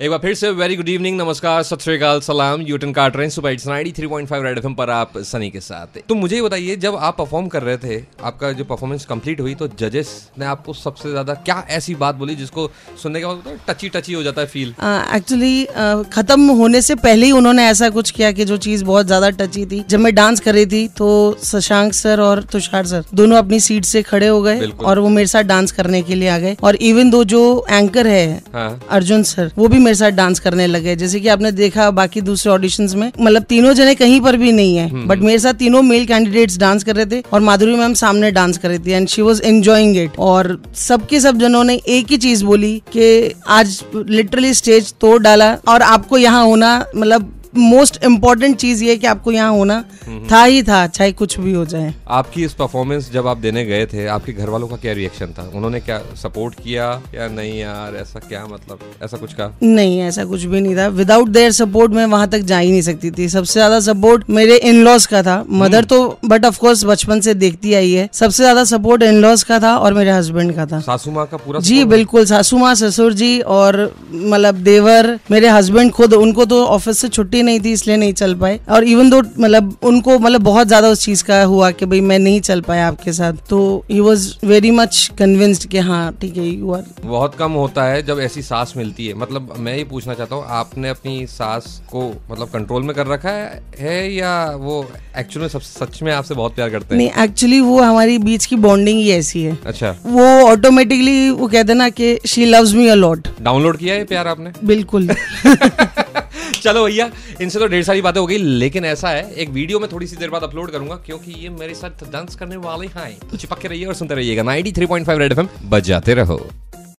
एक बार फिर से वेरी गुड इवनिंग नमस्कार सत श्रीकाल सलाम यूटन काट रहे हैं सुबह it's ninety three point five red FM पर आप सनी के साथ तो मुझे ये बताइए जब आप परफॉर्म कर रहे थे आपका जो परफॉर्मेंस कंप्लीट हुई तो जजेस ने आपको सबसे ज़्यादा क्या ऐसी बात बोली जिसको सुनने के बाद तो टची टची हो जाता है फील एक्चुअली uh, uh, खत्म होने से पहले ही उन्होंने ऐसा कुछ किया कि जो चीज़ बहुत ज़्यादा टची थी। जब मैं डांस कर रही थी तो शशांक सर और तुषार सर दोनों अपनी सीट से खड़े हो गए और वो मेरे साथ डांस करने के लिए आ गए। और इवन दो जो एंकर है हाँ। अर्जुन सर वो भी मेरे साथ डांस करने लगे जैसे कि आपने देखा बाकी दूसरे ऑडिशन में मतलब तीनों जने कहीं पर भी नहीं है बट मेरे साथ तीनों मेल कैंडिडेट्स डांस कर रहे थे और माधुरी मैम सामने डांस कर रही थी and she was enjoying it और सबके सब जनों ने एक ही चीज़ बोली कि आज लिटरली स्टेज तोड़ डाला और आपको यहाँ होना मतलब मोस्ट इम्पोर्टेंट चीज़ ये कि आपको यहाँ होना था ही था चाहे कुछ भी हो जाए। आपकी इस परफॉर्मेंस जब आप देने गए थे आपके घर वालों का क्या रिएक्शन था? उन्होंने क्या सपोर्ट किया या नहीं यार ऐसा क्या मतलब ऐसा कुछ कहा? नहीं ऐसा कुछ भी नहीं था। विदाउट देयर सपोर्ट मैं वहाँ तक जा ही नहीं सकती थी। सबसे ज़्यादा सपोर्ट मेरे इन लॉज का था। मदर तो बट ऑफकोर्स बचपन से देखती आई है। सबसे ज़्यादा सपोर्ट इन लॉज का था और मेरे हस्बैंड का था। सासू माँ का पूरा जी बिल्कुल। सासू माँ ससुर जी और मतलब देवर मेरे हस्बैंड खुद उनको तो ऑफ़िस से छुट्टी नहीं थी इसलिए नहीं चल पाए। और इवन दो मतलब उनको मतलब बहुत ज़्यादा उस चीज़ का हुआ कि भाई मैं नहीं चल पाया आपके साथ तो he was very much convinced कि हाँ ठीक है यू आर बहुत कम होता है जब ऐसी सास मिलती है। मतलब मैं ये पूछना चाहता हूँ आपने अपनी सास को मतलब कंट्रोल में कर रखा है, है या वो एक्चुअली में सब सच में आपसे बहुत प्यार करते हैं? नहीं एक्चुअली वो हमारी बीच की बॉन्डिंग ही ऐसी है। अच्छा। वो ऑटोमेटिकली वो कहते ना कि she loves me a lot download किया है प्यार आपने? बिल्कुल। चलो भैया, इनसे तो ढेर सारी बातें हो गई, लेकिन ऐसा है, एक वीडियो में थोड़ी सी देर बाद अपलोड करूँगा, क्योंकि ये मेरे साथ डांस करने वाले हैं। तो चिपक के रहिए और सुनते रहिएगा 93.5 रेड एफ़ एम, बजाते रहो।